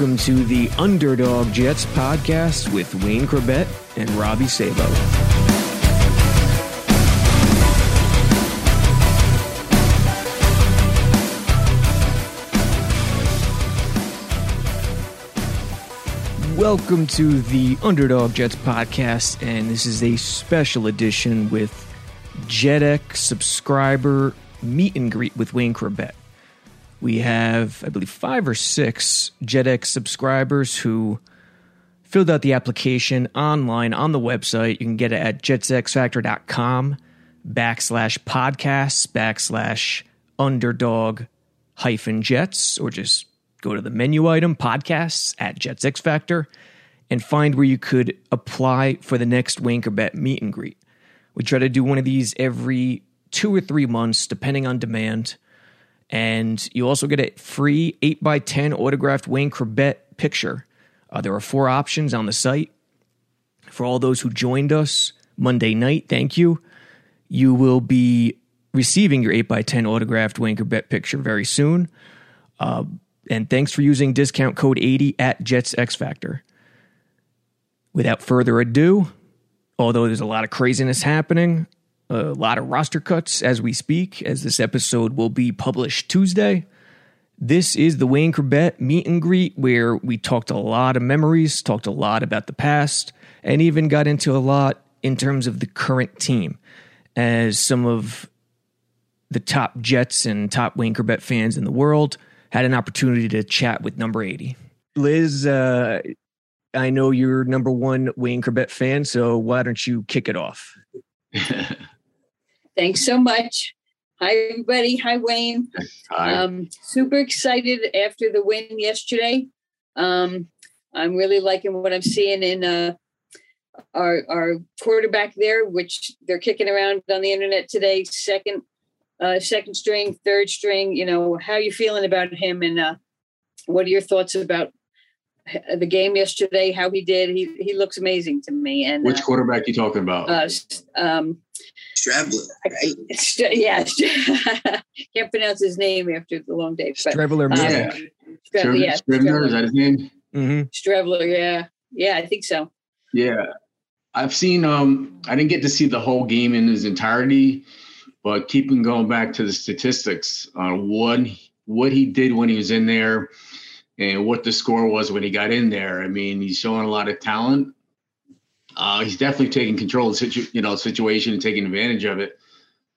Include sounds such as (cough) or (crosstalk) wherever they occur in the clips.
Welcome to the Underdog Jets podcast with Wayne Chrebet and Robbie Sabo. Welcome to the Underdog Jets podcast, and this is a special edition with JetX subscriber meet and greet with Wayne Chrebet. We have, I believe, five or six JetX subscribers who filled out the application online on the website. You can get it at jetsxfactor.com backslash podcasts backslash underdog hyphen jets, or just go to the menu item podcasts at Jets and find where you could apply for the next Wayne Chrebet meet and greet. We try to do one of these every two or three months, depending on demand. And you also get a free 8x10 autographed Wayne Chrebet picture. Uh, there are four options on the site. For all those who joined us Monday night, thank you. You will be receiving your 8x10 autographed Wayne Chrebet picture very soon. Uh, and thanks for using discount code 80 at Jets X Factor. Without further ado, although there's a lot of craziness happening, a lot of roster cuts as we speak, as this episode will be published Tuesday. This is the Wayne Chrebet meet and greet where we talked a lot of memories, talked a lot about the past, and even got into a lot in terms of the current team. As some of the top Jets and top Wayne Chrebet fans in the world had an opportunity to chat with number 80. Liz, uh, I know you're number one Wayne Corbett fan, so why don't you kick it off? (laughs) Thanks so much. Hi, everybody. Hi, Wayne. Hi. Um, super excited after the win yesterday. Um, I'm really liking what I'm seeing in uh, our our quarterback there, which they're kicking around on the internet today. Second, uh, second string, third string. You know, how you feeling about him, and uh, what are your thoughts about uh, the game yesterday? How he did? He he looks amazing to me. And Which uh, quarterback you talking about? uh, um, Traveler, right? St- yeah, (laughs) can't pronounce his name after the long day. But Streveler uh, Yeah. Stre- Scrib- yeah, Scribner, is that his name? hmm Strebler, yeah, yeah, I think so. Yeah. I've seen um I didn't get to see the whole game in its entirety, but keeping going back to the statistics on what what he did when he was in there and what the score was when he got in there. I mean, he's showing a lot of talent. Uh, he's definitely taking control of the situ- you know situation and taking advantage of it.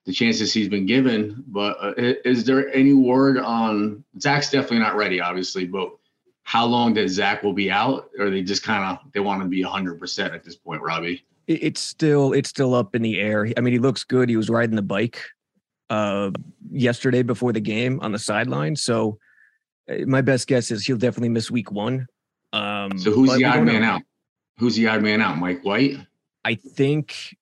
The chances he's been given, but uh, is there any word on Zach's definitely not ready, obviously, but how long that Zach will be out, or they just kind of they want to be hundred percent at this point, Robbie? It's still it's still up in the air. I mean, he looks good. He was riding the bike uh, yesterday before the game on the sideline. So uh, my best guess is he'll definitely miss week one. Um, So who's the odd man out? Who's the odd man out? Mike White. I think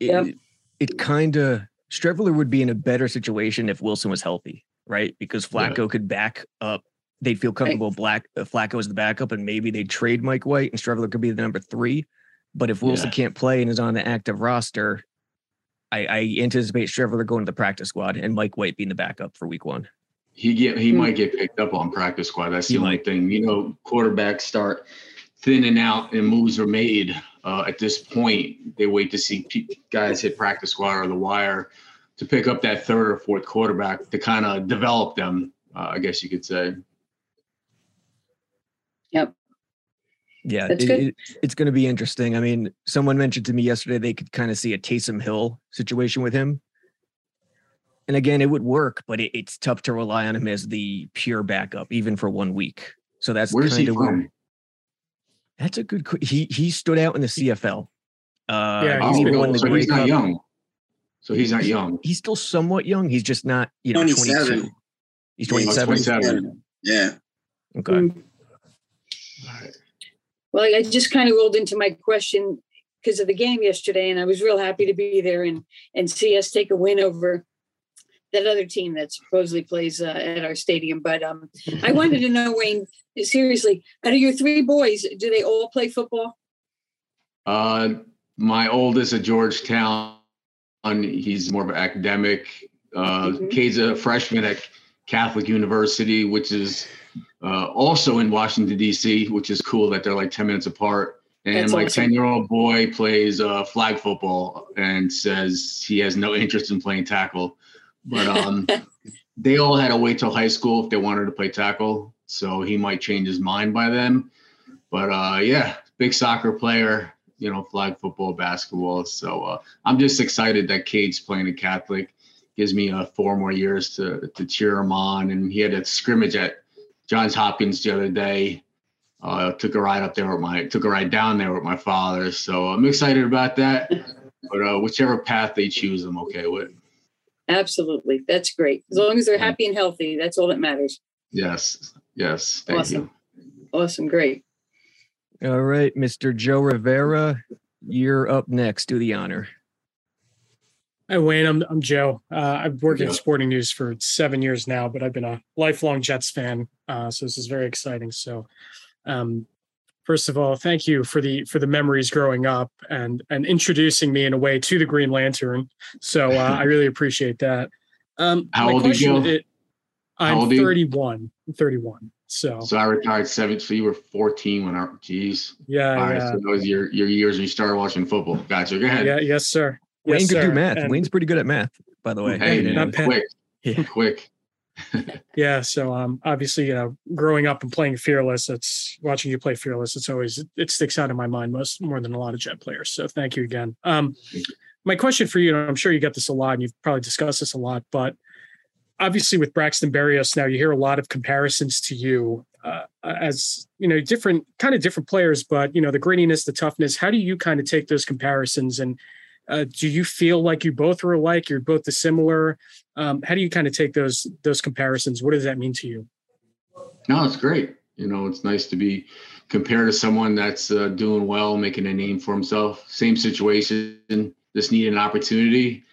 it, Yep. it kind of Streveler would be in a better situation if Wilson was healthy, right? Because Yeah. Flacco could back up. They'd feel comfortable. Black uh, Flacco is the backup, and maybe they'd trade Mike White, and Streveler could be the number three. But if Wilson Yeah. can't play and is on the active roster, I, I anticipate Streveler going to the practice squad and Mike White being the backup for Week One. He get he Hmm. might get picked up on practice squad. That's the He only might. thing. You know, quarterbacks start thinning out and moves are made. Uh, at this point, they wait to see pe- guys hit practice squad or the wire to pick up that third or fourth quarterback to kind of develop them. Uh, I guess you could say. Yep. Yeah, That's it- good. it- it's going to be interesting. I mean, someone mentioned to me yesterday they could kind of see a Taysom Hill situation with him. And again, it would work, but it, it's tough to rely on him as the pure backup, even for one week. So that's Where's he kind of where from? That's a good. que- He he stood out in the CFL. Uh, Yeah, he's he's even been won the so Grey he's not Cup. young. So he's not young. He's still somewhat young. He's just not, you know, 27. 22. He's Yeah, he's 27. 27. Yeah. Okay. Mm. Well, I just kind of rolled into my question because of the game yesterday, and I was real happy to be there and and see us take a win over that other team that supposedly plays uh, at our stadium. But um, I wanted to know, Wayne, seriously, out of your three boys, do they all play football? Uh, my oldest at Georgetown, he's more of an academic. Uh, Mhm. Kate's a freshman at Catholic University, which is uh, also in Washington D.C., which is cool that they're like ten minutes apart. And That's my awesome. ten-year-old boy plays uh, flag football and says he has no interest in playing tackle. But um, they all had to wait till high school if they wanted to play tackle, so he might change his mind by then. But uh, yeah, big soccer player, you know, flag football, basketball. So uh, I'm just excited that Cade's playing a Catholic. Gives me uh, four more years to to cheer him on. And he had a scrimmage at Johns Hopkins the other day. Uh, took a ride up there with my took a ride down there with my father. So I'm excited about that. But uh, whichever path they choose, I'm okay with. Absolutely, that's great. As long as they're happy and healthy, that's all that matters. Yes, yes, thank Awesome. you. Awesome, great. All right, Mr. Joe Rivera, you're up next. Do the honor. Hi, Wayne. I'm, I'm Joe. Uh, I've worked in sporting news for seven years now, but I've been a lifelong Jets fan. Uh, so this is very exciting. So, um, first of all, thank you for the for the memories growing up and and introducing me in a way to the Green Lantern. So uh, (laughs) I really appreciate that. Um, How my old are you, question Joe? is- How I'm old are you? 31. I'm 31. So, So I retired seven. So you were 14 when I. Geez. yeah, All right. yeah, So that was your your years when you started watching football. Gotcha. Go ahead. yeah, yes, sir. Wayne Yes, could do math. And- Wayne's pretty good at math, by the way. Hey, Yeah, man, not quick, (laughs) Yeah. quick. (laughs) Yeah, so um, obviously, you know, growing up and playing Fearless, it's watching you play Fearless. It's always it sticks out in my mind most more than a lot of Jet players. So thank you again. Um, my question for you, and I'm sure you get this a lot, and you've probably discussed this a lot, but obviously with Braxton Berrios now, you hear a lot of comparisons to you uh, as you know different kind of different players, but you know the grittiness, the toughness. How do you kind of take those comparisons and uh, do you feel like you both are alike? You're both dissimilar. Um, how do you kind of take those those comparisons? What does that mean to you? No, it's great. You know, it's nice to be compared to someone that's uh, doing well, making a name for himself. Same situation, just need an opportunity.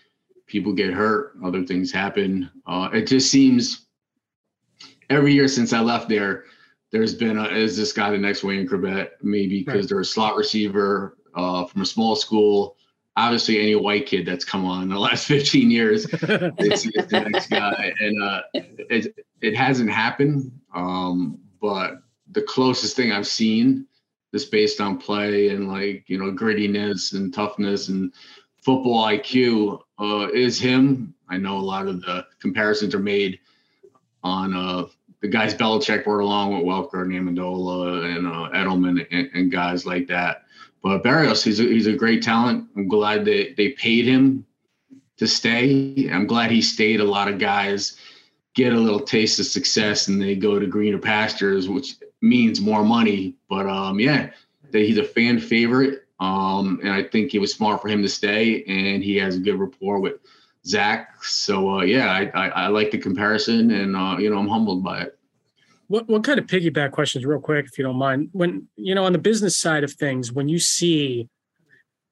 People get hurt, other things happen. Uh, it just seems every year since I left there, there's been a, is this guy the next Wayne Chrebet? Maybe because Right. they're a slot receiver uh, from a small school. Obviously, any white kid that's come on in the (laughs) last 15 years it's, the next guy, and uh, it it hasn't happened. Um, but the closest thing I've seen, just based on play and like you know grittiness and toughness and football IQ, uh, is him. I know a lot of the comparisons are made on uh, the guys Belichick brought along with Welker and Amendola and uh, Edelman and, and guys like that. But Berrios, he's a, he's a great talent. I'm glad they, they paid him to stay. I'm glad he stayed. A lot of guys get a little taste of success and they go to greener pastures, which means more money. But um, yeah, that he's a fan favorite. Um, and I think it was smart for him to stay, and he has a good rapport with Zach. So uh, yeah, I, I, I like the comparison, and uh, you know I'm humbled by it. What what kind of piggyback questions, real quick, if you don't mind? When you know on the business side of things, when you see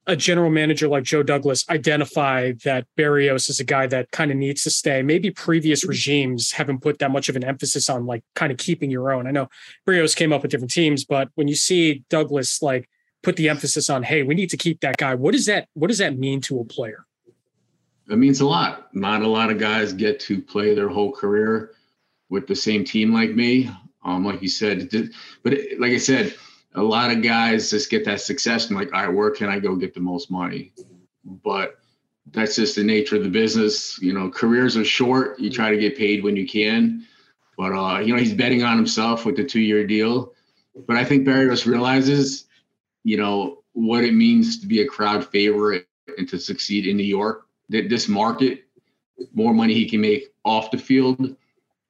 a general manager like Joe Douglas identify that Berrios is a guy that kind of needs to stay, maybe previous regimes haven't put that much of an emphasis on like kind of keeping your own. I know Berrios came up with different teams, but when you see Douglas like put the emphasis on, hey, we need to keep that guy, what does that what does that mean to a player? It means a lot. Not a lot of guys get to play their whole career with the same team like me. Um, like you said, but it, like I said, a lot of guys just get that success and like, all right, where can I go get the most money? But that's just the nature of the business. You know, careers are short. You try to get paid when you can. But uh, you know, he's betting on himself with the two-year deal. But I think Berrios realizes, you know, what it means to be a crowd favorite and to succeed in New York. That this market, more money he can make off the field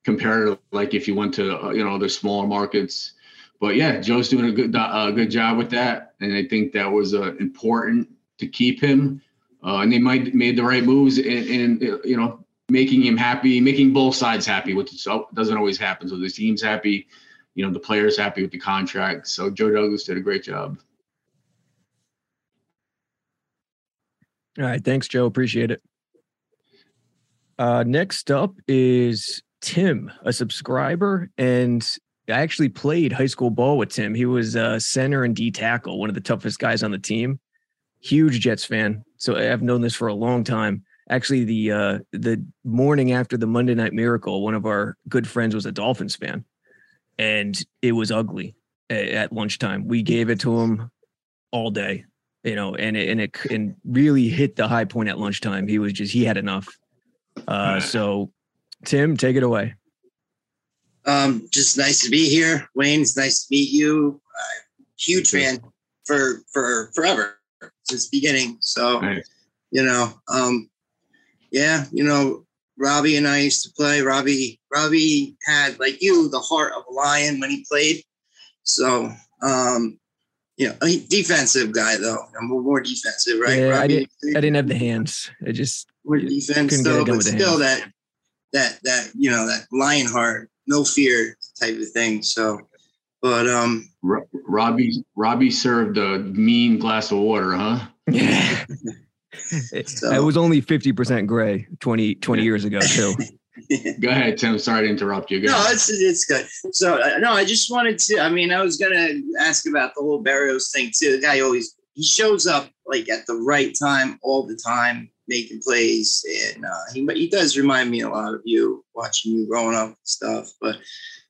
compared to like if you went to uh, you know the smaller markets. But yeah, Joe's doing a good uh, good job with that, and I think that was uh, important to keep him, uh, and they might made the right moves in you know making him happy, making both sides happy, which doesn't always happen. So the team's happy, you know, the players happy with the contract. So Joe Douglas did a great job. All right, thanks, Joe. Appreciate it. Uh, next up is Tim, a subscriber, and I actually played high school ball with Tim. He was uh, center and D tackle, one of the toughest guys on the team. Huge Jets fan, so I've known this for a long time. Actually, the uh, the morning after the Monday Night Miracle, one of our good friends was a Dolphins fan, and it was ugly at lunchtime. We gave it to him all day, you know, and it, and it and really hit the high point at lunchtime. He was just he had enough. Uh, so, Tim, take it away. Um, just nice to be here, Wayne. It's nice to meet you. Uh, huge fan for for forever since beginning. So, nice. you know, um, yeah, you know, Robbie and I used to play. Robbie, Robbie had like you the heart of a lion when he played. So, um, you know, a defensive guy though. I'm more defensive, right? Yeah, Robbie, I didn't. I didn't have the hands. I just more defense though, but still that that that you know that lion heart, no fear type of thing. So, but um, Robbie Robbie served a mean glass of water, huh? Yeah. (laughs) so, I was only 50% gray 20, 20 years ago too. (laughs) Go ahead, Tim. Sorry to interrupt you. Go no, ahead. it's it's good. So uh, no, I just wanted to. I mean, I was gonna ask about the whole Berrios thing too. The guy always he shows up like at the right time all the time, making plays, and uh, he he does remind me a lot of you watching you growing up and stuff. But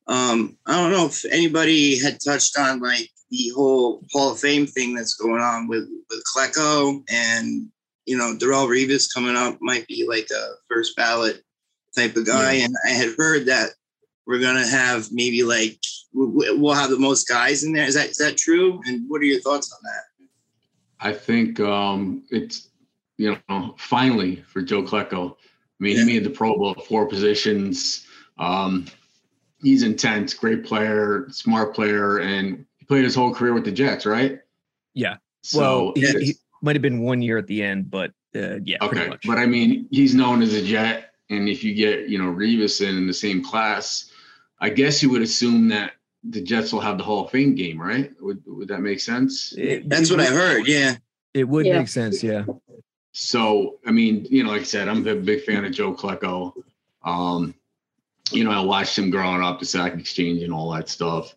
um, I don't know if anybody had touched on like the whole Hall of Fame thing that's going on with with Klecko and you know Darrelle Revis coming up might be like a first ballot type of guy. Yeah. And I had heard that we're gonna have maybe like we'll have the most guys in there. Is that is that true? And what are your thoughts on that? I think um, it's you know finally for Joe Klecko. I mean, yeah. he made the Pro Bowl four positions. Um, he's intense, great player, smart player, and he played his whole career with the Jets, right? Yeah. So well, he, he might have been one year at the end, but uh, yeah. Okay, but I mean, he's known as a Jet and if you get, you know, Revis in the same class, I guess you would assume that the Jets will have the Hall of Fame game, right? Would would that make sense? It, That's what I heard. Yeah, it would yeah. make sense. Yeah. So I mean, you know, like I said, I'm a big fan of Joe Klecko. Um, you know, I watched him growing up, the sack exchange and all that stuff.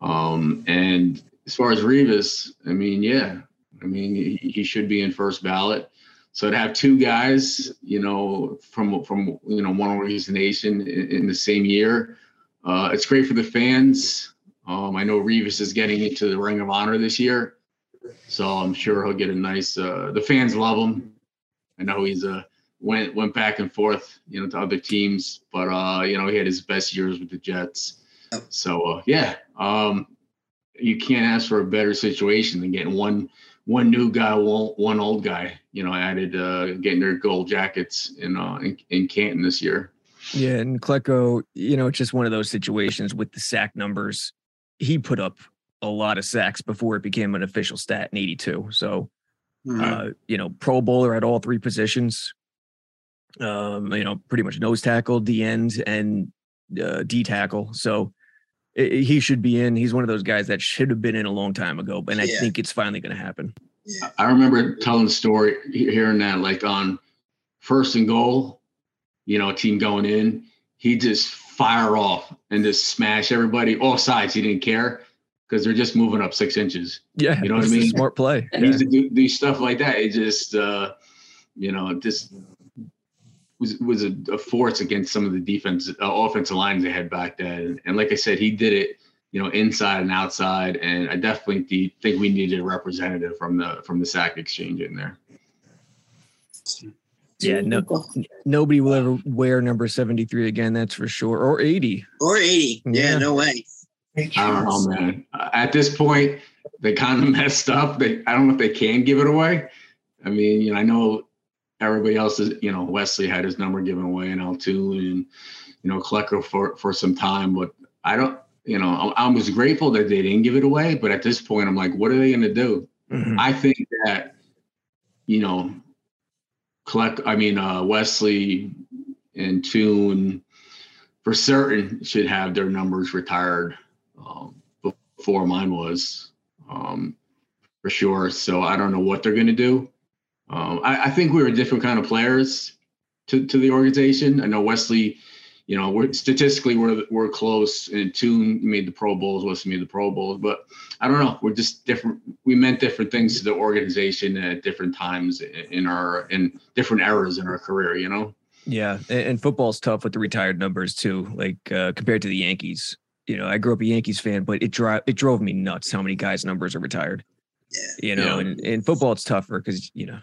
Um, and as far as Revis, I mean, yeah, I mean, he, he should be in first ballot. So to have two guys, you know, from from you know one organization in, in the same year, uh, it's great for the fans. Um, I know Revis is getting into the Ring of Honor this year, so I'm sure he'll get a nice. Uh, the fans love him. I know he's a uh, went went back and forth, you know, to other teams, but uh, you know he had his best years with the Jets. So uh, yeah, um, you can't ask for a better situation than getting one one new guy, one old guy, you know, added uh, getting their gold jackets in, uh, in, in Canton this year. Yeah, and Klecko, you know, it's just one of those situations with the sack numbers. He put up a lot of sacks before it became an official stat in '82. So, mm-hmm. uh, you know, Pro Bowler at all three positions. Um, you know, pretty much nose tackle, D end, and uh, D tackle. So he should be in. He's one of those guys that should have been in a long time ago, and I think it's finally going to happen. I remember telling the story, hearing that like on first and goal, you know, team going in, he just fire off and just smash everybody all sides. He didn't care because they're just moving up six inches. Yeah, you know what I mean. Smart play. (laughs) And yeah. he used to do, do stuff like that. It just, uh, you know, just was was a, a, force against some of the defense uh, offensive lines they had back then. And like I said, he did it, you know, inside and outside. And I definitely think we needed a representative from the from the sack exchange in there. Yeah, no, nobody will ever wear number seventy three again. That's for sure, or eighty, or eighty. Yeah, yeah no way. I don't know, man. At this point, they kind of (laughs) messed up. They, I don't know if they can give it away. I mean, you know, I know everybody else is, you know, Wesley had his number given away in L2 and, you know, Klecko for, for some time, but I don't, you know, I, I, was grateful that they didn't give it away, but at this point, I'm like, what are they going to do? Mm-hmm. I think that you know, collect. I mean, uh, Wesley and Toon for certain should have their numbers retired um, before mine was, um, for sure. So I don't know what they're going to do. Um, I, I, think we were a different kind of players to, to the organization. I know Wesley, you know, we're statistically we're we're close, and Toon made the Pro Bowls, Wesley made the Pro Bowls, but I don't know. We're just different. We meant different things to the organization at different times in our in different eras in our career. You know. Yeah, and, football's tough with the retired numbers too. Like uh, compared to the Yankees, you know, I grew up a Yankees fan, but it drove it drove me nuts how many guys' numbers are retired. Yeah, you know, yeah. and in football it's tougher because you know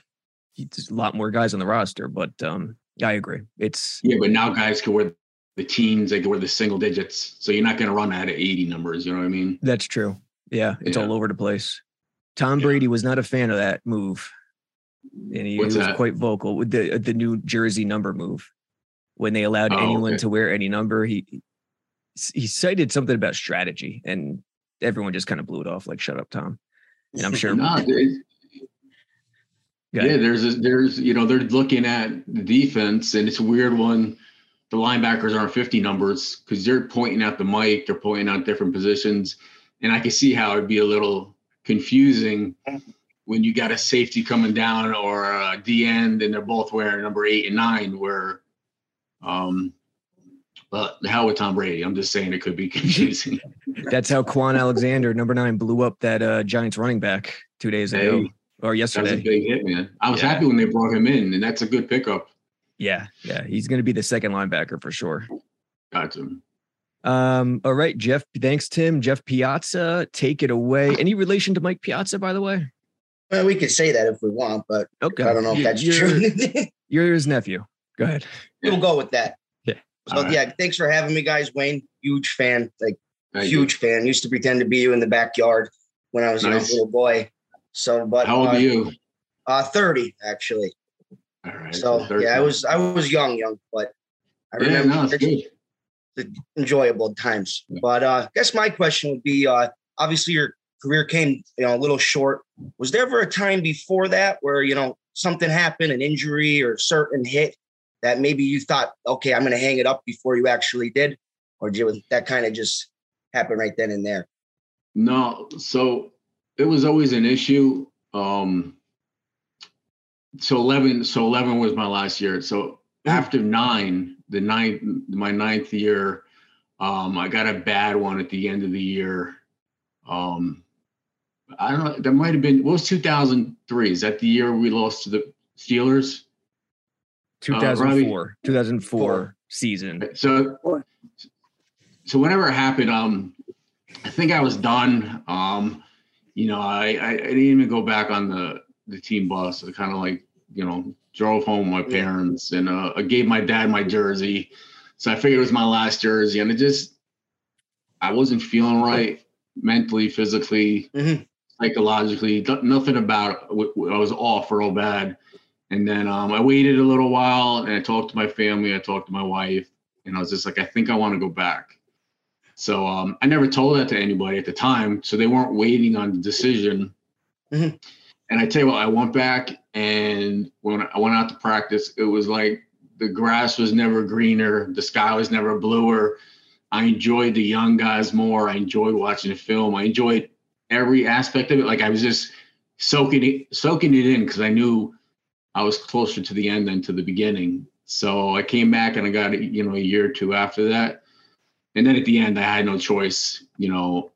there's a lot more guys on the roster. But um, I agree, it's yeah. But now guys can wear the teens, they can wear the single digits, so you're not going to run out of 80 numbers. You know what I mean? That's true. Yeah, it's yeah. all over the place. Tom Brady was not a fan of that move and he, was that? quite vocal with the the New Jersey number move when they allowed oh, anyone okay. to wear any number. He he cited something about strategy, and everyone just kind of blew it off like, "Shut up, Tom." And I'm sure. (laughs) yeah, there's a, there's you know they're looking at the defense, and it's a weird one. The linebackers aren't 50 numbers because they're pointing out the mic, they're pointing out different positions, and I can see how it'd be a little confusing when you got a safety coming down or a D end and they're both wearing number eight and nine, where, um, but the hell with Tom Brady. I'm just saying it could be (laughs) confusing. That's how Kwon Alexander, number nine, blew up that uh, Giants running back two days ago hey, or yesterday. That's a big hit, man. I was yeah. happy when they brought him in, and that's a good pickup. Yeah, yeah, he's going to be the second linebacker for sure. Gotcha. Um, all right, Jeff. Thanks, Tim. Jeff Piazza, take it away. Any relation to Mike Piazza, by the way? Well, we could say that if we want, but okay. I don't know if that's you're, true. you're (laughs) his nephew. Go ahead. We'll go with that. Yeah. So right. yeah, thanks for having me, guys. Wayne, huge fan, like Thank huge you. fan. Used to pretend to be you in the backyard when I was nice. a little boy. So, but how old uh, are you? Uh, thirty actually. All right. So yeah, I was I was young, young, but I yeah, remember no, the enjoyable times. Yeah. But uh, I guess my question would be: uh, obviously, you're career came you know a little short. Was there ever a time before that where you know something happened, an injury or certain hit that maybe you thought, okay, I'm going to hang it up before you actually did, or did that kind of just happen right then and there? No, so it was always an issue. Um, so 11, so 11 was my last year. So after nine, the ninth, my ninth year, um, I got a bad one at the end of the year. Um, I don't know. That might have been what was 2003? Is that the year we lost to the Steelers? 2004, uh, 2004 Four. season. So, so whenever it happened, um, I think I was done. Um, you know, I, I, I didn't even go back on the the team bus. I kind of like you know drove home with my parents and uh, I gave my dad my jersey. So I figured it was my last jersey, and it just I wasn't feeling right mentally, physically. Mm-hmm psychologically. Nothing about it. I was off real bad. And then um, I waited a little while and I talked to my family. I talked to my wife, and I was just like, I think I want to go back. So um, I never told that to anybody at the time. So they weren't waiting on the decision. Mm-hmm. And I tell you what, I went back and when I went out to practice, it was like the grass was never greener, the sky was never bluer. I enjoyed the young guys more. I enjoyed watching the film. I enjoyed every aspect of it. Like I was just soaking it, soaking it in because I knew I was closer to the end than to the beginning. So I came back and I got you know a year or two after that, and then at the end I had no choice. You know,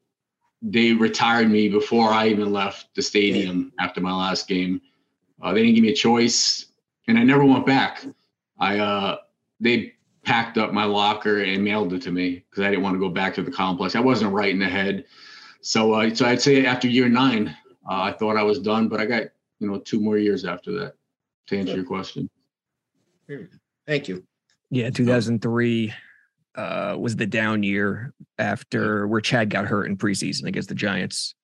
they retired me before I even left the stadium after my last game. Uh, they didn't give me a choice, and I never went back. I uh, they packed up my locker and mailed it to me because I didn't want to go back to the complex. I wasn't right in the head. So, uh, so I'd say after year nine, uh, I thought I was done, but I got you know two more years after that. To answer your question. Thank you. Yeah, 2003 uh, was the down year after where Chad got hurt in preseason against the Giants.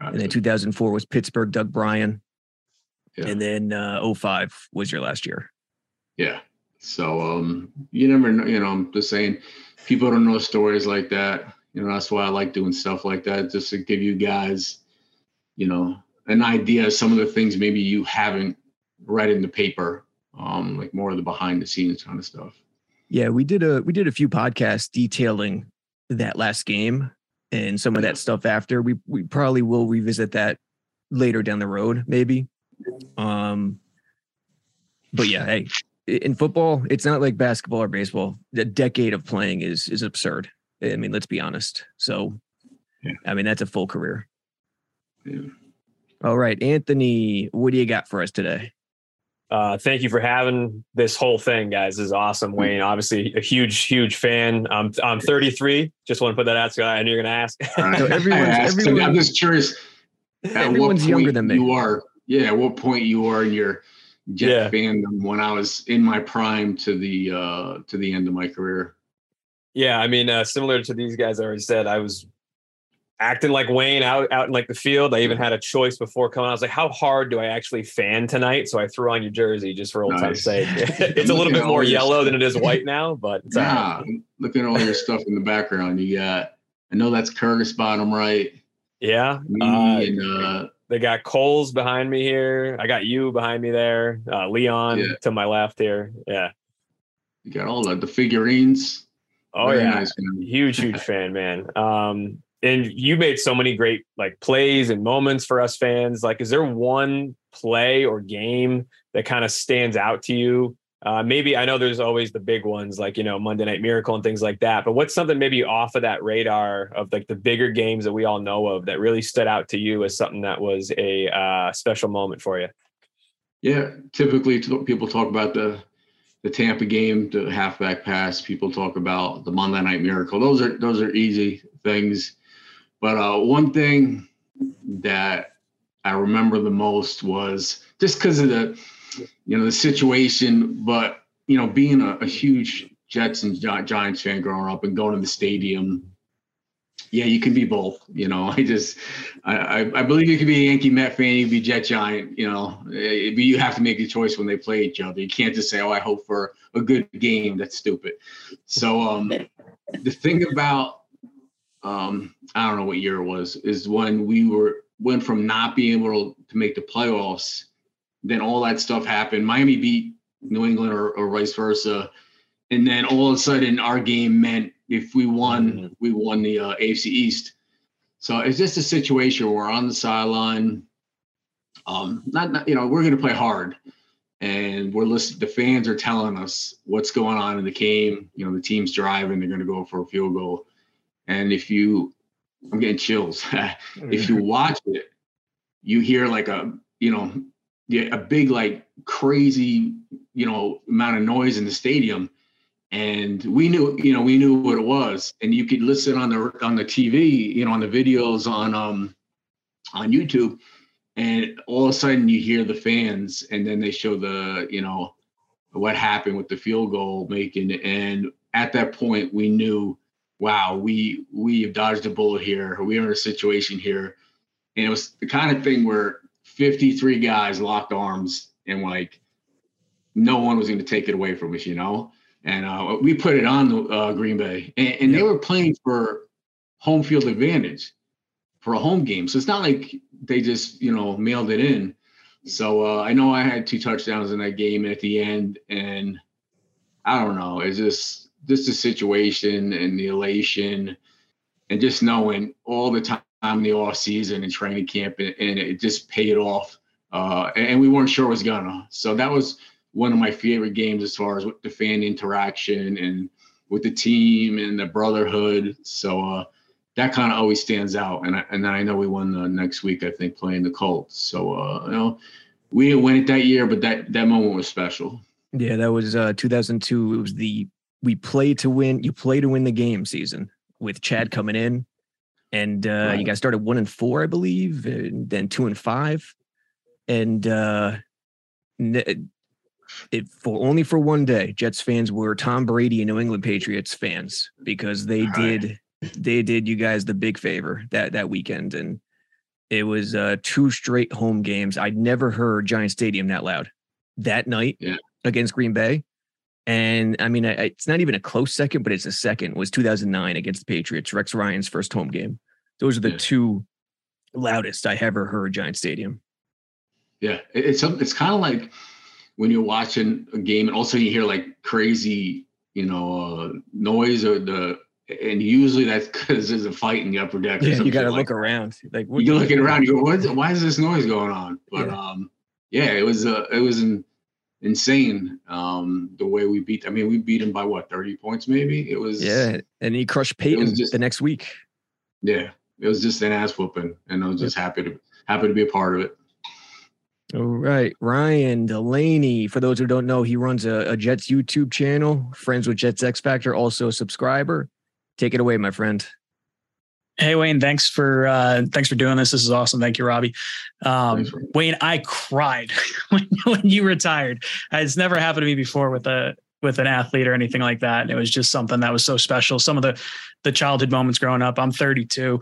Gotcha. And then 2004 was Pittsburgh, Doug Brien. Yeah. And then uh, 05 was your last year. Yeah. So um, you never know, you know, I'm just saying people don't know stories like that you know that's why i like doing stuff like that just to give you guys you know an idea of some of the things maybe you haven't read in the paper, um, like more of the behind the scenes kind of stuff. Yeah, we did a we did a few podcasts detailing that last game and some of that stuff after. We we probably will revisit that later down the road, maybe. Um but yeah, hey, in football, it's not like basketball or baseball. The decade of playing is is absurd. I mean, let's be honest. So yeah. I mean, that's a full career. Yeah. All right, Anthony, what do you got for us today? Uh, thank you for having this whole thing, guys. This is awesome, mm. Wayne. Obviously, a huge, huge fan. I'm I'm 33. Just want to put that out. So I knew you're going to ask. so (laughs) everyone's, everyone, I'm just curious. Everyone's younger than me. You are, yeah. At what point you are in your Jet yeah. fandom when I was in my prime to the uh to the end of my career? Yeah, I mean, uh, similar to these guys I already said, I was acting like Wayne out out in like the field. I even had a choice before coming. I was like, how hard do I actually fan tonight? So I threw on your jersey just for old nice. time's sake. (laughs) (laughs) it's a little bit more yellow than it is white now, but it's yeah. Looking at all your stuff in the background, you got. I know that's Curtis bottom right. Yeah. Me uh, and uh, they got Coles behind me here. I got you behind me there. Uh, Leon yeah. to my left here. Yeah. You got all the, the figurines. Oh Very yeah, nice, huge, huge (laughs) fan, man. Um, and you made so many great like plays and moments for us fans. Like, is there one play or game that kind of stands out to you? Uh, maybe I know there's always the big ones like you know Monday Night Miracle and things like that. But what's something maybe off of that radar of like the bigger games that we all know of that really stood out to you as something that was a uh, special moment for you? Yeah, typically people talk about the the Tampa game, the halfback pass. People talk about the Monday Night Miracle. Those are those are easy things. But uh, one thing that I remember the most was just because of the, you know, the situation. But you know, being a, a huge Jets and Giants fan growing up and going to the stadium, yeah, you can be both. You know, (laughs) I just, I, I believe you can be a Yankee Met fan, you can be Jet Giant. You know, eh, but you have to make a choice when they play each other. You can't just say, "Oh, I hope for a good game." That's stupid. So, um, the thing about um, I don't know what year it was, is when we were went from not being able to make the playoffs, then all that stuff happened. Miami beat New England or, or vice versa. And then all of a sudden our game meant if we won, mm-hmm. we won the uh, AFC East. So it's just a situation where we're on the sideline. Um, not, not you know, we're going to play hard, and we're listening. The fans are telling us what's going on in the game. You know, the team's driving; they're going to go for a field goal. And if you, I'm getting chills. (laughs) if you (laughs) watch it, you hear like a, you know, a big like crazy, you know, amount of noise in the stadium. And we knew, you know, we knew what it was. And you could listen on the on the TV, you know, on the videos on um on YouTube, and all of a sudden you hear the fans, and then they show the, you know, what happened with the field goal making. And at that point, we knew wow, we we have dodged a bullet here. We are in a situation here. And it was the kind of thing where 53 guys locked arms and like no one was going to take it away from us, you know. And uh, we put it on uh, Green Bay, and, and they were playing for home field advantage for a home game. So it's not like they just you know mailed it in. So uh, I know I had two touchdowns in that game at the end, and I don't know. It's just just the situation and the elation and just knowing all the time in the off season and training camp and, and it just paid off. Uh, and we weren't sure it was gonna. So that was one of my favorite games as far as with the fan interaction and with the team and the brotherhood. So uh, that kind of always stands out. And I, and then I know we won the next week, I think, playing the Colts. So uh, you know, we didn't win it that year, but that that moment was special. Yeah, that was uh, 2002. It was the we play to win. You play to win the game season with Chad coming in, and uh, right. you guys started one and four, I believe, and then two and five, and uh, it for only for one day. Jets fans were Tom Brady and New England Patriots fans because they did they did you guys the big favor that that weekend, and it was uh, two straight home games. I'd never heard Giant Stadium that loud that night yeah. against Green Bay. And I mean, it's not even a close second, but it's a second. It was 2009 against the Patriots, Rex Ryan's first home game. Those are the yeah. two loudest I ever heard Giant Stadium. Yeah, it's it's kind of like when you're watching a game and also you hear like crazy, you know, uh, noise or the and usually that's because there's a fight in the upper deck. Yeah, you got to look around. Like you're looking around, you go, why is this noise going on? But yeah. um, yeah, it was uh, it was an, insane um, the way we beat. I mean, we beat him by what 30 points, maybe. It was yeah, and he crushed Peyton just, the next week. Yeah, it was just an ass whooping, and I was just happy to happy to be a part of it. All right, Ryan Delaney. For those who don't know, he runs a, a Jets YouTube channel, Friends with Jets X Factor, also a subscriber. Take it away, my friend. Hey Wayne, thanks for uh, thanks for doing this. This is awesome. Thank you, Robbie. Um, Wayne, I cried (laughs) when, when you retired. It's never happened to me before with a with an athlete or anything like that. And it was just something that was so special. Some of the the childhood moments growing up. I'm 32,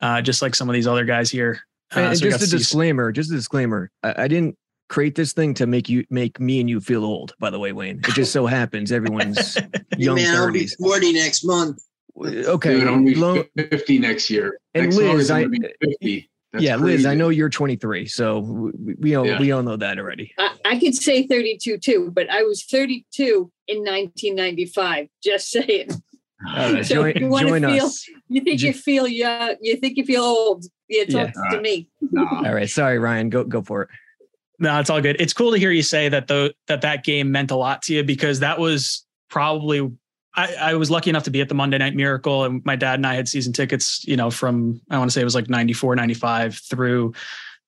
uh, just like some of these other guys here. Uh, and so just a disclaimer, just a disclaimer. I, I, didn't create this thing to make you make me and you feel old. By the way, Wayne, it just so happens everyone's (laughs) young Man, 30s. I'll be 40 next month. Okay, Dude, I'm Lo- 50 next year. And next Liz, I, 50. yeah, crazy. Liz, I know you're 23, so we, we all yeah. we all know that already. I, I could say 32 too, but I was 32 in 1995. Just saying. Right, so join, you want join to feel, us. You think you feel young, you think you feel old. Yeah, talk yeah. to me. (laughs) All right, sorry, Ryan. Go go for it. No, it's all good. It's cool to hear you say that though that that game meant a lot to you because that was probably I, I, was lucky enough to be at the Monday Night Miracle, and my dad and I had season tickets, you know, from I want to say it was like 94, 95 through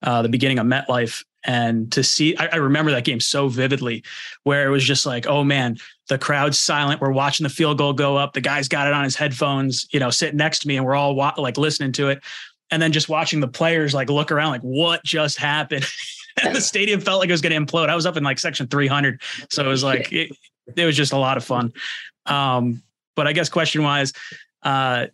uh, the beginning of MetLife. And to see, I, I, remember that game so vividly, where it was just like, oh man, the crowd's silent. We're watching the field goal go up. The guy's got it on his headphones, you know, sitting next to me, and we're all wa- like listening to it. And then just watching the players like look around, like, what just happened? (laughs) the stadium felt like it was going to implode. I was up in like section 300. So it was like, it, it was just a lot of fun. Um, but I guess question wise, uh,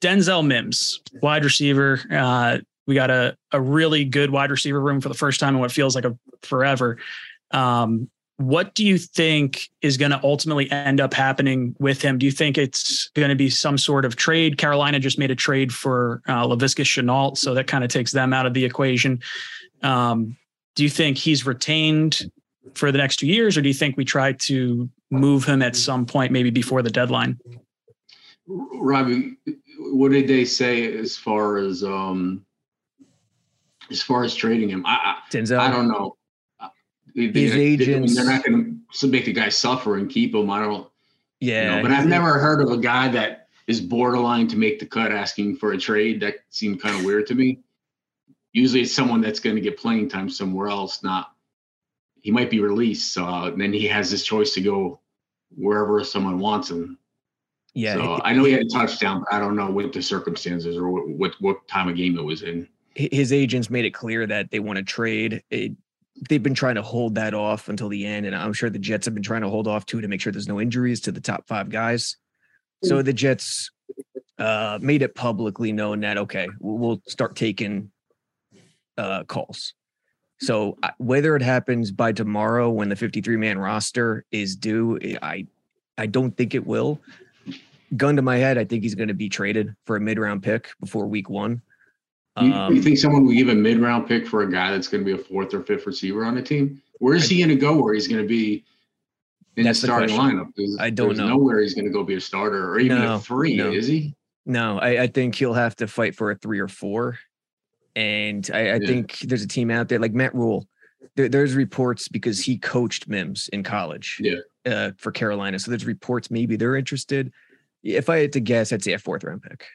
Denzel Mims, wide receiver. Uh, we got a, a really good wide receiver room for the first time in what feels like a forever. Um, what do you think is going to ultimately end up happening with him? Do you think it's going to be some sort of trade? Carolina just made a trade for uh, Laviska Shenault, so that kind of takes them out of the equation. Um, do you think he's retained for the next two years, or do you think we try to move him at some point, maybe before the deadline? Robbie, what did they say as far as um as far as trading him? I Denzel. I don't know. His they, agents. They're not going to make the guy suffer and keep him. I don't. Yeah, you know, but I've never heard of a guy that is borderline to make the cut asking for a trade. That seemed kind of weird to me. Usually, it's someone that's going to get playing time somewhere else, not he might be released. So uh, then he has this choice to go wherever someone wants him. Yeah. So it, I know he had a touchdown, but I don't know what the circumstances or what, what, what time of game it was in. His agents made it clear that they want to trade. It, they've been trying to hold that off until the end, and I'm sure the Jets have been trying to hold off too to make sure there's no injuries to the top five guys. So mm. the Jets uh, made it publicly known that okay, we'll start taking uh, calls. So whether it happens by tomorrow when the 53 man roster is due, eh, I I don't think it will. Gun to my head, I think he's going to be traded for a mid round pick before week one. You, um, you think someone would give a mid round pick for a guy that's going to be a fourth or fifth receiver on the team? Where is I, he going to go? Where he's going to be in the starting the lineup? There's, I don't know. Nowhere he's going to go be a starter or even no, a three. No. Is he? No, I, I think he'll have to fight for a three or four. And I, I yeah. think there's a team out there like Matt Rhule. There, there's reports because he coached Mims in college yeah. uh, for Carolina. So there's reports maybe they're interested. If I had to guess, I'd say a fourth round pick.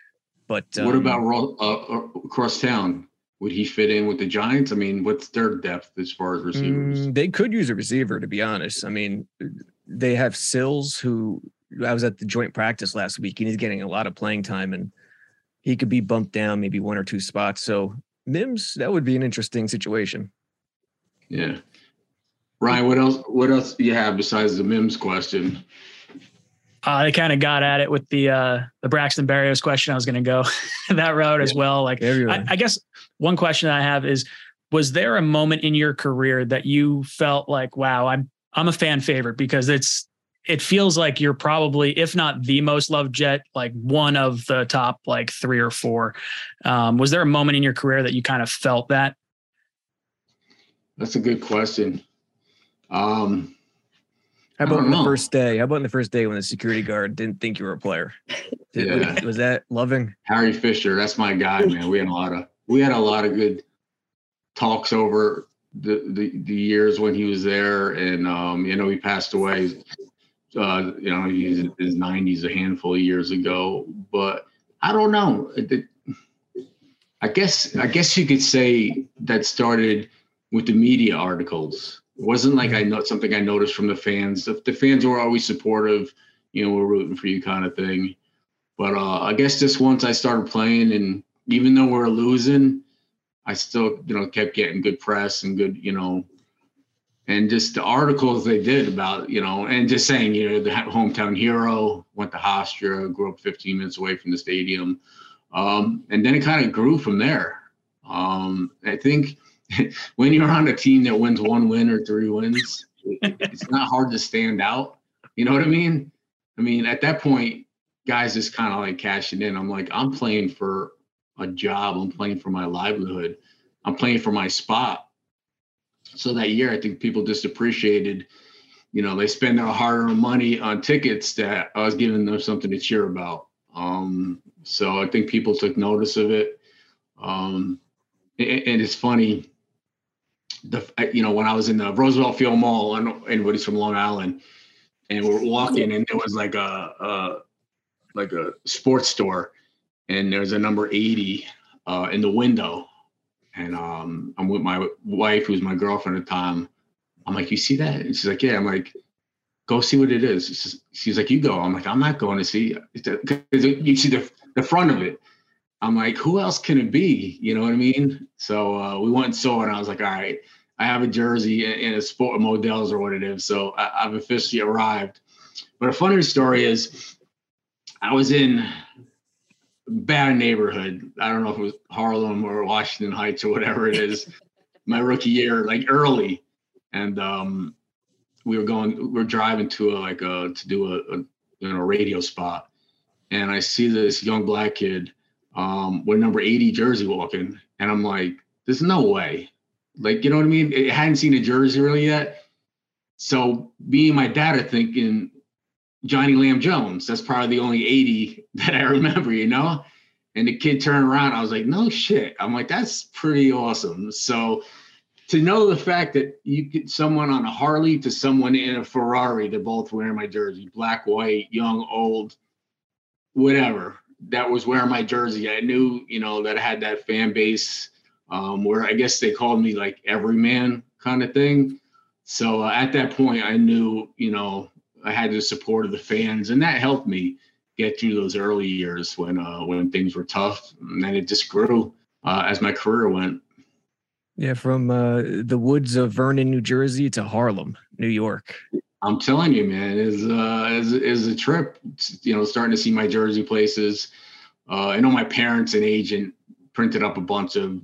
But um, what about uh, uh, across town? Would he fit in with the Giants? I mean, what's their depth as far as receivers? Mm, they could use a receiver, to be honest. I mean, they have Sills, who I was at the joint practice last week, and he's getting a lot of playing time, and he could be bumped down maybe one or two spots. So Mims, that would be an interesting situation. Yeah. Ryan, what else? What else do you have besides the Mims question? Uh, I kind of got at it with the uh, the Braxton Berrios question. I was going to go (laughs) that route yeah. as well. Like, I, I, guess one question I have is: Was there a moment in your career that you felt like, "Wow, I'm I'm a fan favorite"? Because it's it feels like you're probably, if not the most loved Jet, like one of the top like three or four. Um, was there a moment in your career that you kind of felt that? That's a good question. Um, How about on the first day? How about in the first day when the security guard didn't think you were a player? Did, yeah. Was that loving? Harry Fisher, that's my guy, man. We had a lot of we had a lot of good talks over the the, the years when he was there, and um, you know he passed away. Uh, you know he's in his nineties a handful of years ago, but I don't know. I guess I guess you could say that started with the media articles. It wasn't like I know something I noticed from the fans. The, the fans were always supportive, you know, we're rooting for you kind of thing. But uh, I guess just once I started playing, and even though we're losing, I still, you know, kept getting good press and good, you know, and just the articles they did about, you know, and just saying, you know, the hometown hero went to Hofstra, grew up 15 minutes away from the stadium. Um, and then it kind of grew from there. Um, I think (laughs) when you're on a team that wins one win or three wins, it's not hard to stand out. You know what I mean? I mean, at that point, guys just kind of like cashing in. I'm like, I'm playing for a job. I'm playing for my livelihood. I'm playing for my spot. So that year, I think people just appreciated, you know, they spend their hard-earned money on tickets that I was giving them something to cheer about. Um, so I think people took notice of it. Um, and, and it's funny, the you know when I was in the Roosevelt Field Mall, and anybody's from Long Island, and we're walking, and there was like a, a like a sports store, and there's a number eighty uh, in the window, and um, I'm with my wife, who's my girlfriend at the time. I'm like, you see that? And she's like, yeah. I'm like, go see what it is. She's, like, you go. I'm like, I'm not going to see. You see the the front of it. I'm like, who else can it be? You know what I mean? So uh, we went and saw it, and I was like, all right, I have a jersey and a sport models or what it is. So I, have officially arrived. But a funny story is, I was in bad neighborhood. I don't know if it was Harlem or Washington Heights or whatever it is. (laughs) my rookie year, like early, and um, we were going, we were driving to a like a to do a, a you know radio spot, and I see this young black kid um, with number 80 jersey walking, and I'm like, there's no way. Like, you know what I mean? It hadn't seen a jersey really yet. So me and my dad are thinking Johnny Lam Jones. That's probably the only 80 (laughs) that I remember, you know? And the kid turned around. I was like, no shit. I'm like, that's pretty awesome. So to know the fact that you get someone on a Harley to someone in a Ferrari, they're both wearing my jersey, black, white, young, old, whatever. That was wearing my jersey. I knew, you know, that I had that fan base um, where I guess they called me like everyman kind of thing. So uh, at that point, I knew, you know, I had the support of the fans, and that helped me get through those early years when uh, when things were tough. And then it just grew uh, as my career went. Yeah, from uh, the woods of Vernon, New Jersey, to Harlem, New York. I'm telling you, man, is uh, is is a trip. You know, starting to see my jersey places. Uh, I know my parents and agent printed up a bunch of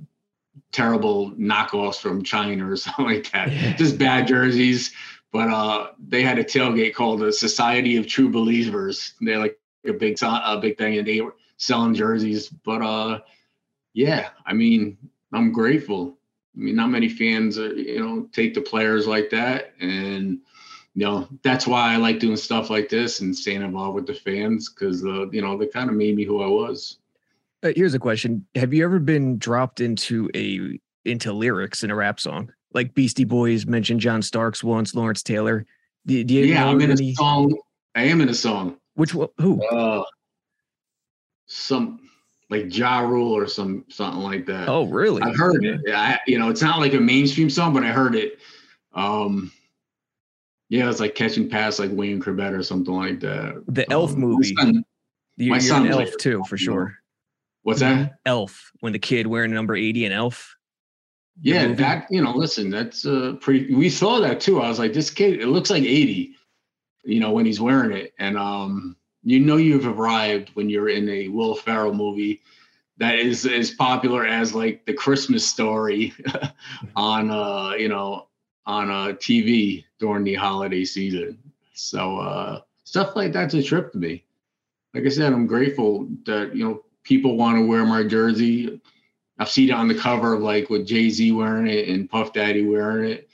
terrible knockoffs from China or (laughs) something like that. Yeah. Just bad jerseys. But uh, they had a tailgate called the Society of True Believers. They're like a big a big thing, and they were selling jerseys. But uh, yeah, I mean, I'm grateful. I mean, not many fans, uh, you know, take the players like that, and you know that's why I like doing stuff like this and staying involved with the fans because uh, you know they kind of made me who I was. Uh, here's a question: Have you ever been dropped into a into lyrics in a rap song? Like Beastie Boys mentioned John Starks once, Lawrence Taylor. Do, do you yeah, I'm in any... a song. I am in a song. Which? Who? Uh, some like Ja Rule or some something like that. Oh, really? I've heard it. I, you know, it's not like a mainstream song, but I heard it. Um, yeah, it's like catching past like Wayne Chrebet or something like that. The Elf um, movie. My son, my son Elf too, for sure. What's that? Elf. When the kid wearing number eighty in Elf. Yeah, that you know, listen, that's uh pretty. We saw that too. I was like, this kid, it looks like eighty. You know, when he's wearing it, and um, you know, you've arrived when you're in a Will Ferrell movie that is as popular as like the Christmas story (laughs) on uh, you know, on uh, TV during the holiday season. So uh, stuff like that's a trip to me. Like I said, I'm grateful that you know people want to wear my jersey. I've seen it on the cover of like with Jay Z wearing it and Puff Daddy wearing it.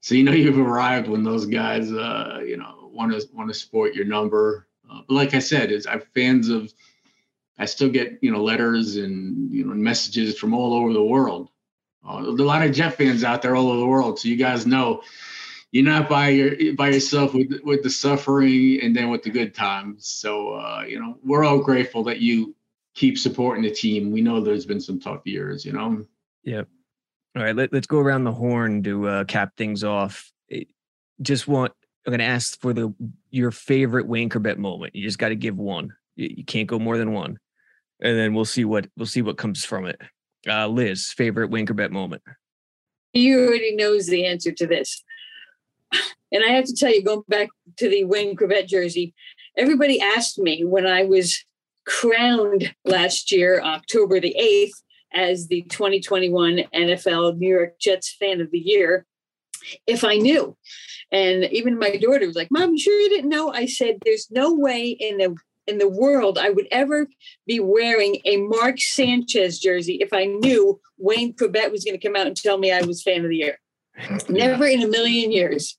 So you know (laughs) you've arrived when those guys, uh, you know, want to want to support your number. Uh, but like I said, is I'm fans of. I still get you know letters and you know messages from all over the world. Uh, a lot of Jet fans out there all over the world, so you guys know you're not by your by yourself with with the suffering and then with the good times. So uh, you know we're all grateful that you keep supporting the team. We know there's been some tough years, you know. Yep. All right, let, us go around the horn to uh, cap things off. Just want I'm going to ask for the your favorite Wayne Chrebet moment. You just got to give one. You, you, can't go more than one, and then we'll see what we'll see what comes from it. Uh, Liz, favorite Wayne Chrebet moment. He already knows the answer to this, (sighs) and I have to tell you, going back to the Wayne Chrebet jersey, everybody asked me when I was crowned last year, October the 8th, as the 2021 NFL New York Jets fan of the year, if I knew. And even my daughter was like, Mom, you sure you didn't know? I said, There's no way in the in the world I would ever be wearing a Mark Sanchez jersey if I knew Wayne Chrebet was going to come out and tell me I was fan of the year. (laughs) Never in a million years.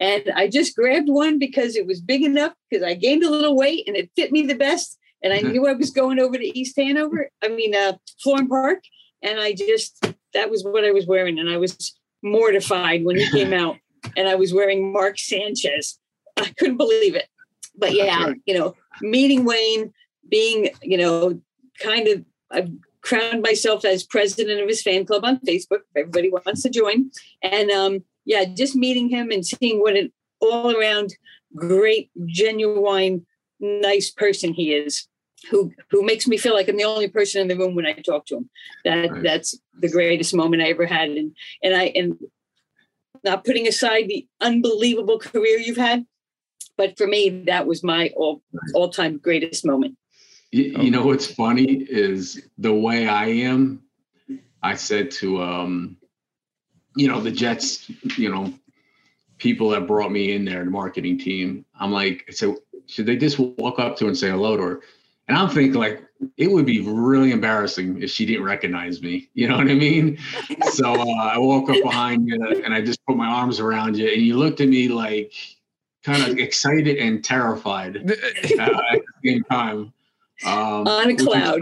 And I just grabbed one because it was big enough because I gained a little weight and it fit me the best and I (laughs) knew I was going over to East Hanover. I mean, uh, Florham Park, and I just that was what I was wearing, and I was mortified when he came (laughs) out, and I was wearing Mark Sanchez. I couldn't believe it, but yeah, you know, meeting Wayne, being you know, kind of I've crowned myself as president of his fan club on Facebook. If everybody wants to join, and um, yeah, just meeting him and seeing what an all around great, genuine, nice person he is who who makes me feel like I'm the only person in the room when I talk to him. That right. that's the greatest moment I ever had. And and I and not putting aside the unbelievable career you've had, but for me, that was my all all time greatest moment. You, you, know what's funny is the way I am. I said to um, you know, the Jets, you know, people that brought me in there, the marketing team. I'm like, so should they just walk up to and say hello to her? And I'm thinking like it would be really embarrassing if she didn't recognize me. You know what I mean? (laughs) so uh, I woke up behind you and I just put my arms around you, and you looked at me like kind of excited and terrified uh, at the same time. Um, on a cloud.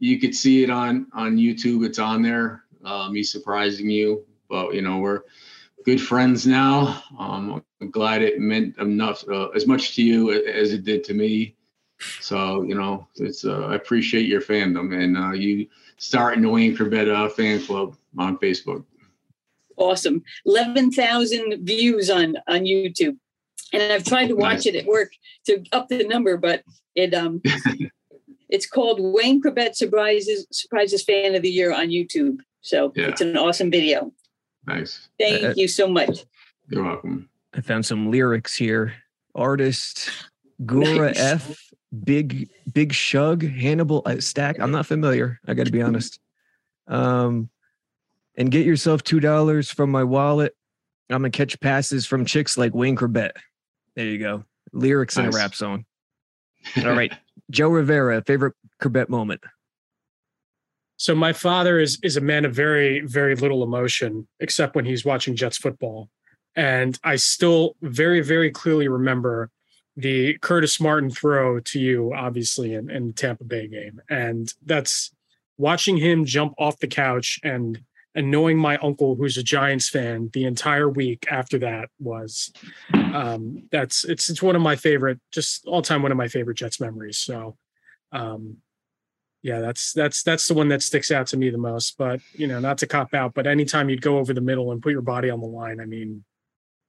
You could see it on on YouTube. It's on there. Uh, me surprising you, but you know we're good friends now. Um, I'm glad it meant enough uh, as much to you as it did to me. So you know, it's uh, I appreciate your fandom and uh, you starting the Wayne Chrebet uh, fan club on Facebook. Awesome, eleven thousand views on on YouTube, and I've tried to watch nice. it at work to up the number, but it um. (laughs) it's called Wayne Chrebet surprises surprises fan of the year on YouTube. So yeah. it's an awesome video. Nice. Thank uh, you so much. You're welcome. I found some lyrics here. Artist Guru (laughs) nice. F Big Big Shug Hannibal uh, Stax. I'm not familiar. I got to be honest. Um, and get yourself two dollars from my wallet. I'm gonna catch passes from chicks like Wayne Chrebet. There you go. Lyrics nice. in a rap song. (laughs) All right, Joe Rivera, favorite Chrebet moment. So my father is is a man of very very little emotion, except when he's watching Jets football, and I still very very clearly remember the Curtis Martin throw to you, obviously, in, in the Tampa Bay game. And that's watching him jump off the couch and and knowing my uncle who's a Giants fan the entire week after that was um that's it's it's one of my favorite just all time one of my favorite Jets memories. So um yeah, that's that's that's the one that sticks out to me the most. But you know, not to cop out, but anytime you'd go over the middle and put your body on the line, I mean,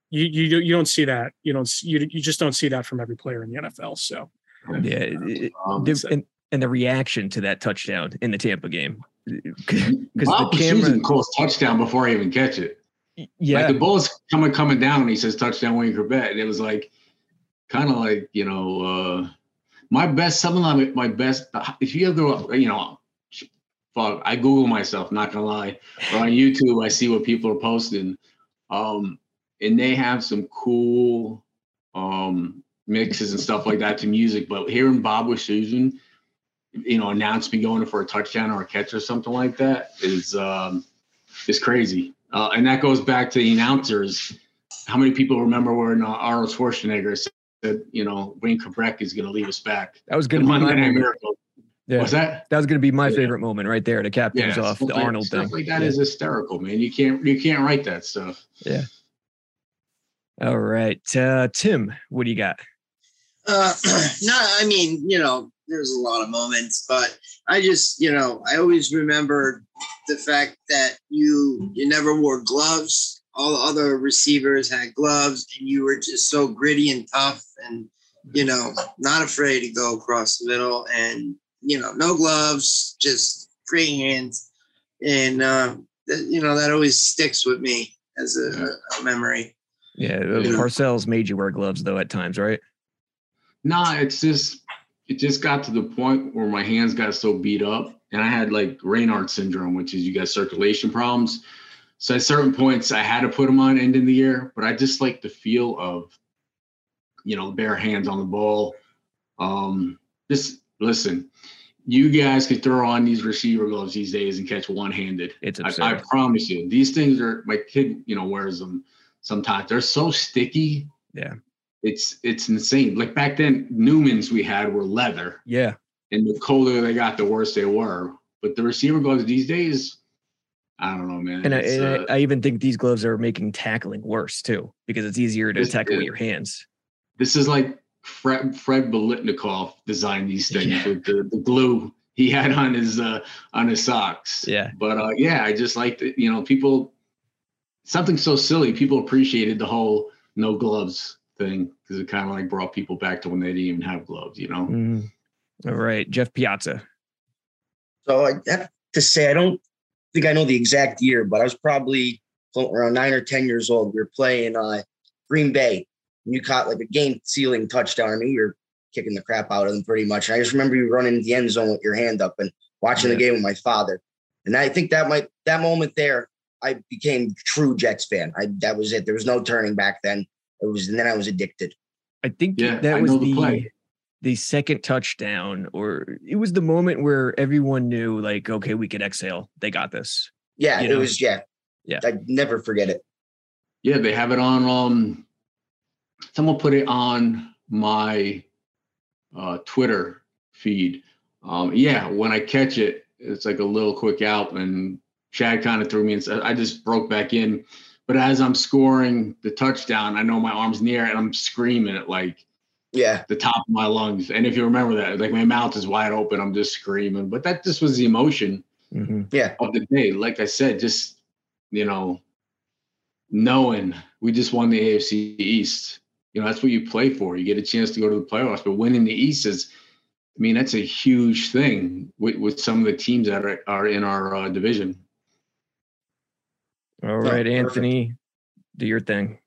you you you don't see that. You don't you you just don't see that from every player in the NFL. So yeah, um, and, and the reaction to that touchdown in the Tampa game (laughs) because the camera calls touchdown before I even catch it. Yeah, like the ball's coming coming down, and he says touchdown Wayne Chrebet, and it was like kind of like you know uh my best something like my best. If you ever you know. Fuck, I Google myself, not gonna lie. Or on YouTube, I see what people are posting. Um, and they have some cool um, mixes and stuff like that to music. But hearing Bob Wischusen, you know, announce me going for a touchdown or a catch or something like that is um, is crazy. Uh, and that goes back to the announcers. How many people remember when uh, Arnold Schwarzenegger said, you know, Wayne Chrebet is going to leave us back? That was good. my Night. Miracle. Yeah. Was that? That was going to be my Yeah. favorite moment right there to cap things off stuff the like- Arnold stuff thing. like that Yeah. is hysterical, man. You can't you can't write that stuff. Yeah. All right, uh, Tim, what do you got? Uh, (clears throat) no, I mean, you know, there's a lot of moments, but I just, you know, I always remember the fact that you you never wore gloves. All the other receivers had gloves, and you were just so gritty and tough, and you know, not afraid to go across the middle, and you know, no gloves, just free hands, and uh, that, you know, that always sticks with me as a, a memory. Yeah, Yeah. Parcells made you wear gloves though at times, right? Nah, it's just it just got to the point where my hands got so beat up, and I had like Raynaud syndrome, which is you got circulation problems. So at certain points, I had to put them on end of the year, but I just like the feel of, you know, bare hands on the ball. Um, just listen, you guys could throw on these receiver gloves these days and catch one handed. It's I. I promise you, these things are my kid, you know, wears them sometimes. They're so sticky. Yeah. It's it's insane. Like back then, Newmans we had were leather, Yeah. and the colder they got, the worse they were. But the receiver gloves these days, I don't know, man. And, I, and uh, I, even think these gloves are making tackling worse too, because it's easier to This- tackle with your hands. this is like Fred Fred Biletnikoff designed these (laughs) things Yeah. with the, the glue he had on his uh on his socks. Yeah. But uh yeah, I just like that, you know, people something so silly, people appreciated the whole no gloves thing because it kind of like brought people back to when they didn't even have gloves, you know. Mhm. All right, Jeff Piazza. So I have to say, I don't think I know the exact year, but I was probably around nine or 10 years old. We were playing uh, Green Bay. And you caught like a game sealing touchdown. I mean, you're kicking the crap out of them pretty much. And I just remember you running the end zone with your hand up and watching the game with my father. And I think that might, that moment there, I became true Jets fan. I, that was it. There was no turning back then. It was, and then I was addicted. I think Yeah, that I was the the the second touchdown, or it was the moment where everyone knew, like, okay, we could exhale. They got this. Yeah, You it know? was, yeah. Yeah. I never forget it. Yeah, they have it on um someone put it on my uh Twitter feed. Um yeah, when I catch it, it's like a little quick out and Chad kind of threw me and said I just broke back in. But as I'm scoring the touchdown, I know my arm's near and I'm screaming at like Yeah. the top of my lungs. And if you remember that, like my mouth is wide open, I'm just screaming. But that just was the emotion Mhm. Yeah. of the day. Like I said, just you know, knowing we just won the AFC East. You know, that's what you play for. You get a chance to go to the playoffs, but winning the East is, I mean, that's a huge thing with, with some of the teams that are, are in our uh, division. All right, perfect. Anthony, do your thing.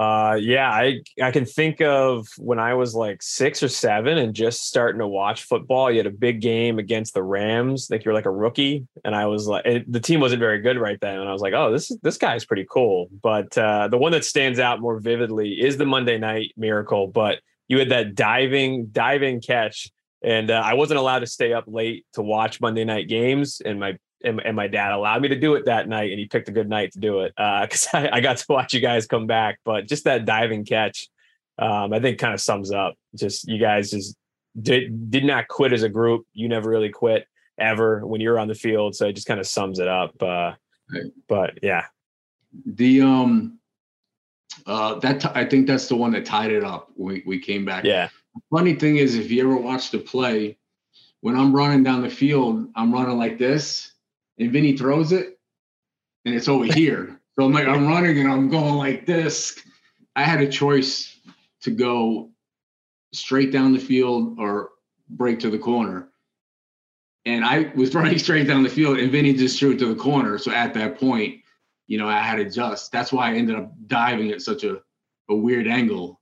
Uh, yeah, I I can think of when I was like six or seven and just starting to watch football. You had a big game against the Rams. Like you're like a rookie, and I was like, it, the team wasn't very good right then, and I was like, oh, this this guy's pretty cool. But uh, the one that stands out more vividly is the Monday Night Miracle. But you had that diving diving catch, and uh, I wasn't allowed to stay up late to watch Monday night games, and my and, and my dad allowed me to do it that night, and he picked a good night to do it (laughs) because I, I got to watch you guys come back. But just that diving catch, um, I think kind of sums up. Just you guys just did did not quit as a group. You never really quit ever when you're on the field, so it just kind of sums it up. Uh, Right. But yeah, The um, uh, that t- I think that's the one that tied it up. when We we came back. yeah, Funny thing is, if you ever watch the play, when I'm running down the field, I'm running like this, and Vinny throws it, and it's over here. (laughs) So I'm like, I'm running and I'm going like this. I had a choice to go straight down the field or break to the corner. And I was running (laughs) straight down the field, and Vinny just threw it to the corner. So at that point, you know, I had to adjust. That's why I ended up diving at such a, a weird angle.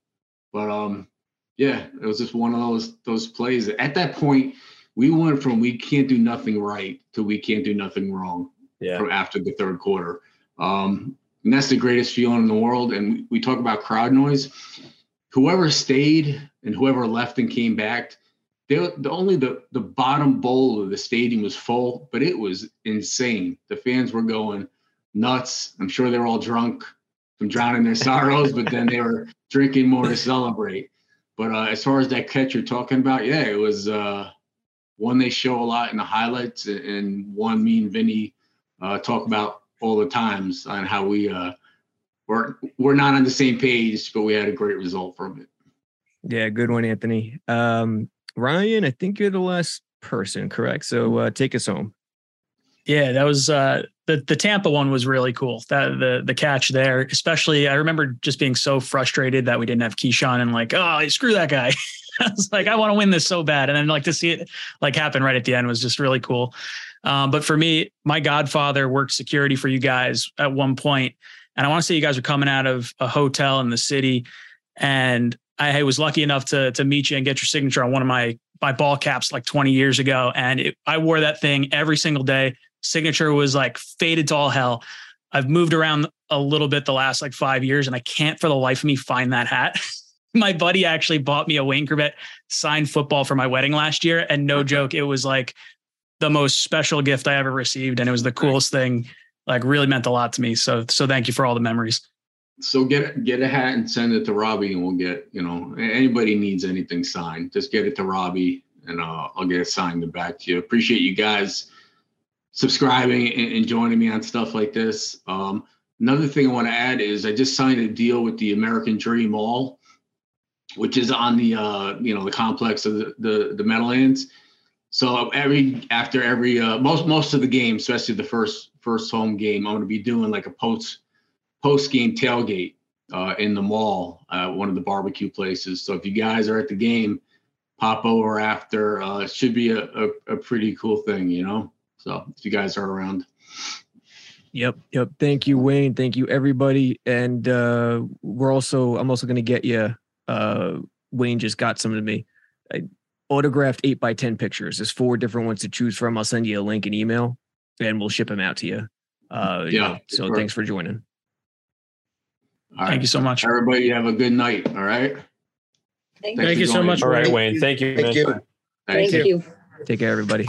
But um, yeah, it was just one of those those plays. At that point, we went from we can't do nothing right to we can't do nothing wrong yeah, from after the third quarter. Um, and that's the greatest feeling in the world. And we, talk about crowd noise. Whoever stayed and whoever left and came back, they, the only the the bottom bowl of the stadium was full, but it was insane. The fans were going nuts. I'm sure they were all drunk from drowning their sorrows, but then they were drinking more to celebrate. But uh, as far as that catch you're talking about, yeah, it was uh, one they show a lot in the highlights, and one me and Vinny uh, talk about all the times on how we uh, we're we're not on the same page, but we had a great result from it. Yeah, good one, Anthony. Um, Ryan, I think you're the last person, correct? So uh, take us home. Yeah, that was uh, the the Tampa one was really cool. That the the catch there, especially I remember just being so frustrated that we didn't have Keyshawn and like, oh, screw that guy. (laughs) (laughs) I was like, I want to win this so bad, and then like to see it like happen right at the end was just really cool. Um, but for me, my godfather worked security for you guys at one point, and I want to say you guys were coming out of a hotel in the city, and I was lucky enough to to meet you and get your signature on one of my my ball caps like 20 years ago, and it, I wore that thing every single day. Signature was like faded to all hell. I've moved around a little bit the last like five years, and I can't for the life of me find that hat. (laughs) (laughs) my buddy actually bought me a Wayne Chrebet signed football for my wedding last year, and no joke, it was like the most special gift I ever received, and it was the coolest thing. Like really meant a lot to me. So so thank you for all the memories. So get get a hat and send it to Robbie, and we'll get you know anybody needs anything signed, just get it to Robbie, and uh, I'll get it signed and back to you. Appreciate you guys subscribing and, and joining me on stuff like this. Um, another thing I want to add is I just signed a deal with the American Dream Mall, which is on the uh, you know the complex of the the, the Meadowlands so every after every uh, most most of the game, especially the first first home game, I'm going to be doing like a post post game tailgate uh, in the mall, uh, one of the barbecue places. So if you guys are at the game, pop over after. Uh, it should be a, a, a pretty cool thing, you know. So if you guys are around. Yep, yep. Thank you, Wayne. Thank you, everybody. And uh, we're also I'm also going to get you. Uh, Wayne just got some to me. I, autographed eight by 10 pictures. There's four different ones to choose from. I'll send you a link and email and we'll ship them out to you. Uh, yeah. So sure. thanks for joining. All Thank right. you so much. Everybody have a good night. All right. Thank, Thank you so much. All right, Wayne. Thank you. Thank man. you. Thank, Thank you. you. Take care, everybody.